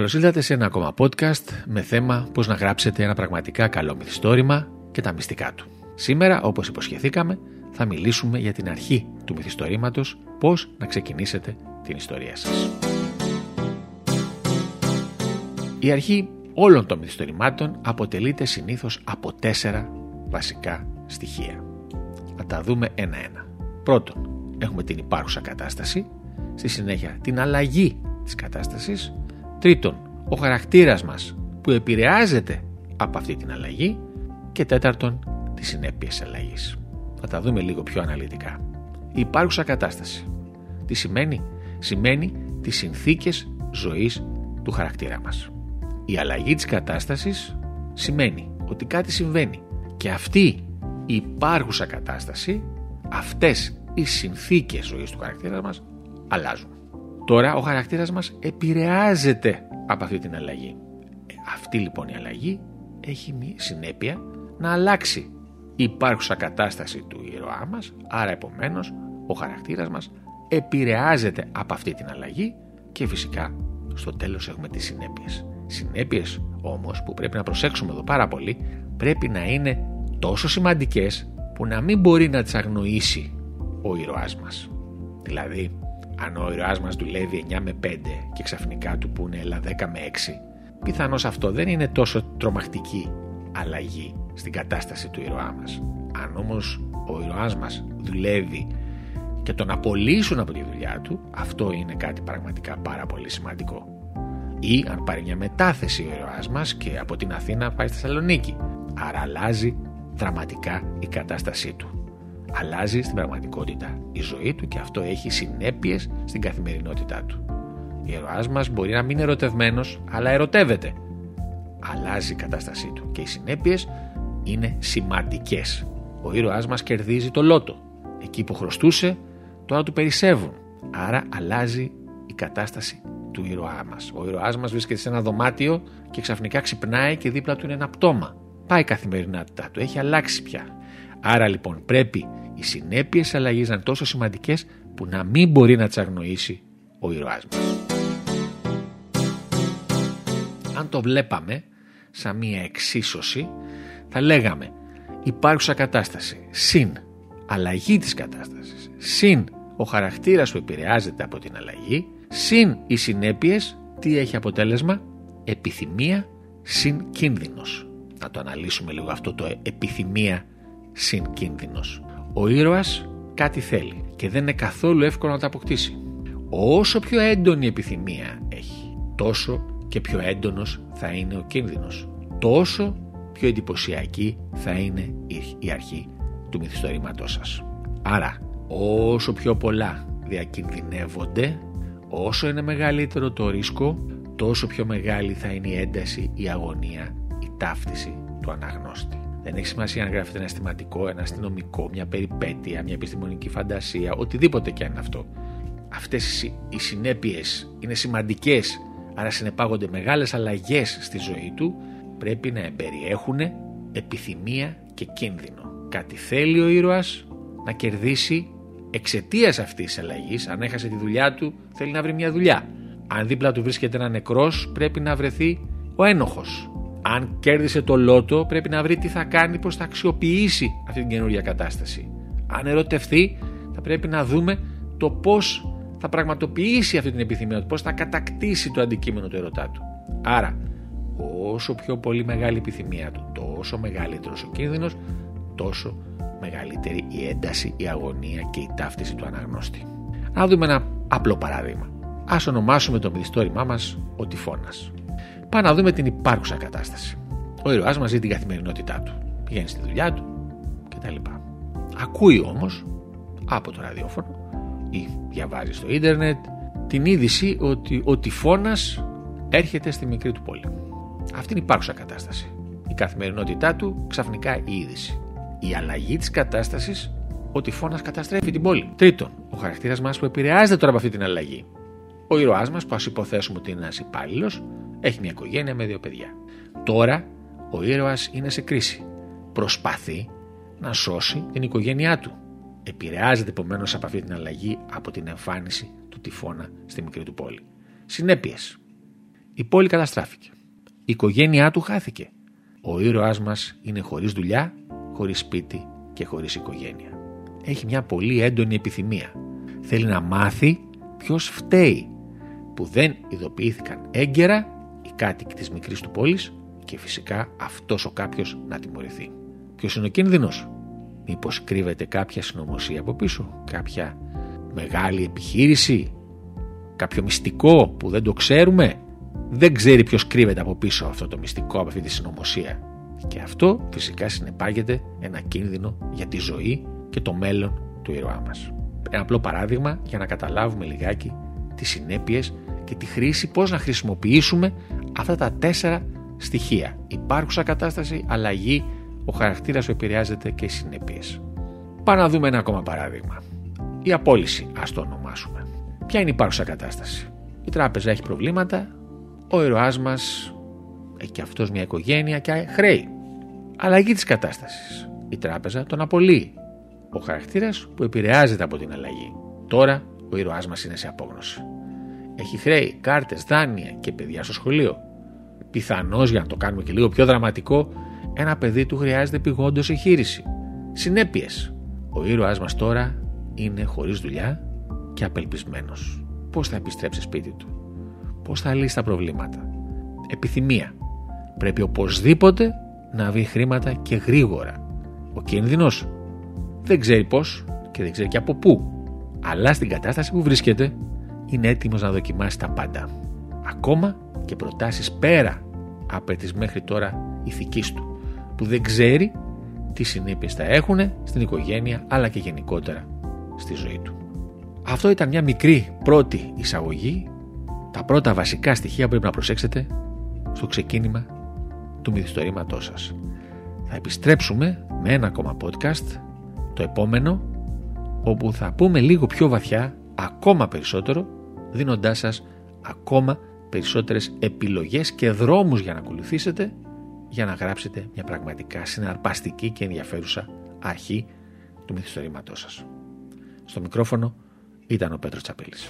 Καλώς ήρθατε σε ένα ακόμα podcast με θέμα πώς να γράψετε ένα πραγματικά καλό μυθιστόρημα και τα μυστικά του. Σήμερα, όπως υποσχεθήκαμε, θα μιλήσουμε για την αρχή του μυθιστορήματος, πώς να ξεκινήσετε την ιστορία σας. Η αρχή όλων των μυθιστορημάτων αποτελείται συνήθως από τέσσερα βασικά στοιχεία. Θα τα δούμε ένα-ένα. Πρώτον, έχουμε την υπάρχουσα κατάσταση, στη συνέχεια την αλλαγή της κατάστασης, τρίτον, ο χαρακτήρας μας που επηρεάζεται από αυτή την αλλαγή και τέταρτον, τις συνέπειες αλλαγής. Θα τα δούμε λίγο πιο αναλυτικά. Η υπάρχουσα κατάσταση. Τι σημαίνει; Σημαίνει τις συνθήκες ζωής του χαρακτήρα μας. Η αλλαγή της κατάστασης σημαίνει ότι κάτι συμβαίνει και αυτή η υπάρχουσα κατάσταση, αυτές οι συνθήκες ζωής του χαρακτήρα μας αλλάζουν. Τώρα ο χαρακτήρας μας επηρεάζεται από αυτή την αλλαγή. Ε, αυτή λοιπόν η αλλαγή έχει μια συνέπεια να αλλάξει η υπάρχουσα κατάσταση του ήρωά μας, άρα επομένως ο χαρακτήρας μας επηρεάζεται από αυτή την αλλαγή και φυσικά στο τέλος έχουμε τις συνέπειες. Συνέπειες όμως που πρέπει να προσέξουμε εδώ πάρα πολύ πρέπει να είναι τόσο σημαντικές που να μην μπορεί να τις αγνοήσει ο ήρωάς μας. Δηλαδή, αν ο ήρωάς μας δουλεύει 9 με 5 και ξαφνικά του πούνε έλα 10 με 6, πιθανώς αυτό δεν είναι τόσο τρομακτική αλλαγή στην κατάσταση του ήρωά μας. Αν όμως ο ήρωάς μας δουλεύει και τον απολύσουν από τη δουλειά του, αυτό είναι κάτι πραγματικά πάρα πολύ σημαντικό. Ή αν πάρει μια μετάθεση ο ήρωάς μας και από την Αθήνα πάει στη Θεσσαλονίκη. Άρα αλλάζει δραματικά η κατάστασή του αλλάζει στην πραγματικότητα η ζωή του και αυτό έχει συνέπειες στην καθημερινότητά του. Ο ήρωάς μας μπορεί να μην είναι ερωτευμένος, αλλά ερωτεύεται. Αλλάζει η κατάστασή του και οι συνέπειες είναι σημαντικές. Ο ήρωάς μας κερδίζει το λότο. Εκεί που χρωστούσε, τώρα του περισσεύουν. Άρα αλλάζει η κατάσταση του ήρωά μας. Ο ήρωάς μας βρίσκεται σε ένα δωμάτιο και ξαφνικά ξυπνάει και δίπλα του είναι ένα πτώμα. Πάει η καθημερινότητά του, έχει αλλάξει πια. Άρα λοιπόν πρέπει οι συνέπειες αλλαγής να είναι τόσο σημαντικές που να μην μπορεί να τι αγνοήσει ο ήρωάς μας. Αν το βλέπαμε σαν μία εξίσωση, θα λέγαμε υπάρχουσα κατάσταση συν αλλαγή της κατάστασης, συν ο χαρακτήρας που επηρεάζεται από την αλλαγή, συν οι συνέπειες, τι έχει αποτέλεσμα, επιθυμία συν κίνδυνος. Να το αναλύσουμε λίγο αυτό το επιθυμία συν κίνδυνος. Ο ήρωας κάτι θέλει και δεν είναι καθόλου εύκολο να το αποκτήσει. Όσο πιο έντονη επιθυμία έχει, τόσο και πιο έντονος θα είναι ο κίνδυνος. Τόσο πιο εντυπωσιακή θα είναι η αρχή του μυθιστορήματός σας. Άρα, όσο πιο πολλά διακινδυνεύονται, όσο είναι μεγαλύτερο το ρίσκο, τόσο πιο μεγάλη θα είναι η ένταση, η αγωνία, η ταύτιση του αναγνώστη. Δεν έχει σημασία αν γράφεται ένα αισθηματικό, ένα αστυνομικό, μια περιπέτεια, μια επιστημονική φαντασία, οτιδήποτε και αν είναι αυτό. Αυτές οι συνέπειες είναι σημαντικές, άρα συνεπάγονται μεγάλες αλλαγές στη ζωή του, πρέπει να εμπεριέχουν επιθυμία και κίνδυνο. Κάτι θέλει ο ήρωας να κερδίσει εξαιτίας αυτής της αλλαγής. Αν έχασε τη δουλειά του, θέλει να βρει μια δουλειά. Αν δίπλα του βρίσκεται ένα νεκρός, πρέπει να βρεθεί ο ένοχος αν κέρδισε το λότο πρέπει να βρει τι θα κάνει, πώς θα αξιοποιήσει αυτή την καινούργια κατάσταση. Αν ερωτευθεί θα πρέπει να δούμε το πώς θα πραγματοποιήσει αυτή την επιθυμία του, πώς θα κατακτήσει το αντικείμενο του ερωτά του. Άρα, όσο πιο πολύ μεγάλη η επιθυμία του, τόσο μεγαλύτερος ο κίνδυνος, τόσο μεγαλύτερη η ένταση, η αγωνία και η ταύτιση του αναγνώστη. Να δούμε ένα απλό παράδειγμα. Ας ονομάσουμε το μυθιστόρημά μας ο τυφώνας. Πάμε να δούμε την υπάρχουσα κατάσταση. Ο ήρωάς μας ζει την καθημερινότητά του. Πηγαίνει στη δουλειά του κτλ. Ακούει όμως από το ραδιόφωνο ή διαβάζει στο ίντερνετ την είδηση ότι ο τυφώνας έρχεται στη μικρή του πόλη. Αυτή είναι η υπάρχουσα κατάσταση. Η καθημερινότητά του ξαφνικά η είδηση. Η αλλαγή της κατάστασης, ο τυφώνας καταστρέφει την πόλη. Τρίτον, ο χαρακτήρας μας που επηρεάζεται τώρα από αυτή την αλλαγή. Ο ήρωάς μας, που ας υποθέσουμε ότι είναι ένας υπάλληλος, έχει μια οικογένεια με δύο παιδιά. Τώρα ο ήρωας είναι σε κρίση. Προσπαθεί να σώσει την οικογένειά του. Επηρεάζεται επομένως από αυτή την αλλαγή από την εμφάνιση του τυφώνα στη μικρή του πόλη. Συνέπειες. Η πόλη καταστράφηκε. Η οικογένειά του χάθηκε. Ο ήρωάς μας είναι χωρίς δουλειά, χωρίς σπίτι και χωρίς οικογένεια. Έχει μια πολύ έντονη επιθυμία. Θέλει να μάθει ποιος φταίει που δεν ειδοποιήθηκαν έγκαιρα οι κάτοικοι της μικρής του πόλης και φυσικά αυτός ο κάποιος να τιμωρηθεί. Ποιος είναι ο κίνδυνος; Μήπως κρύβεται κάποια συνωμοσία από πίσω, κάποια μεγάλη επιχείρηση, κάποιο μυστικό που δεν το ξέρουμε; Δεν ξέρει ποιος κρύβεται από πίσω αυτό το μυστικό, από αυτή τη συνωμοσία. Και αυτό φυσικά συνεπάγεται ένα κίνδυνο για τη ζωή και το μέλλον του ήρωά μας. Ένα απλό παράδειγμα για να καταλάβουμε λιγάκι τις συνέπειες και τη χρήση, πώς να χρησιμοποιήσουμε αυτά τα τέσσερα στοιχεία. Υπάρχουσα κατάσταση, αλλαγή, ο χαρακτήρας που επηρεάζεται και οι συνέπειες. Πάμε να δούμε ένα ακόμα παράδειγμα. Η απόλυση, ας το ονομάσουμε. Ποια είναι η υπάρχουσα κατάσταση; Η τράπεζα έχει προβλήματα, ο ήρωάς μας έχει και αυτός μια οικογένεια και χρέη. Αλλαγή της κατάστασης. Η τράπεζα τον απολύει. Ο χαρακτήρας που επηρεάζεται από την αλλαγή. Τώρα ο ήρωάς μας είναι σε απόγνωση. Έχει χρέη, κάρτες, δάνεια και παιδιά στο σχολείο. Πιθανώς για να το κάνουμε και λίγο πιο δραματικό, ένα παιδί του χρειάζεται πηγόντως εγχείρηση. Συνέπειες. Ο ήρωάς μας τώρα είναι χωρίς δουλειά και απελπισμένος. Πώς θα επιστρέψει σπίτι του; Πώς θα λύσει τα προβλήματα; Επιθυμία. Πρέπει οπωσδήποτε να βρει χρήματα και γρήγορα. Ο κίνδυνος; Δεν ξέρει πώς και δεν ξέρει και από πού. Αλλά στην κατάσταση που βρίσκεται είναι έτοιμος να δοκιμάσει τα πάντα. Ακόμα και προτάσεις πέρα από τις μέχρι τώρα ηθικής του που δεν ξέρει τι συνέπειες θα έχουν στην οικογένεια αλλά και γενικότερα στη ζωή του. Αυτό ήταν μια μικρή πρώτη εισαγωγή τα πρώτα βασικά στοιχεία που πρέπει να προσέξετε στο ξεκίνημα του μυθιστορήματός σας. Θα επιστρέψουμε με ένα ακόμα podcast το επόμενο όπου θα πούμε λίγο πιο βαθιά ακόμα περισσότερο δίνοντάς σας ακόμα περισσότερες επιλογές και δρόμους για να ακολουθήσετε για να γράψετε μια πραγματικά συναρπαστική και ενδιαφέρουσα αρχή του μυθιστορήματός σας. Στο μικρόφωνο ήταν ο Πέτρος Τσαπέλης.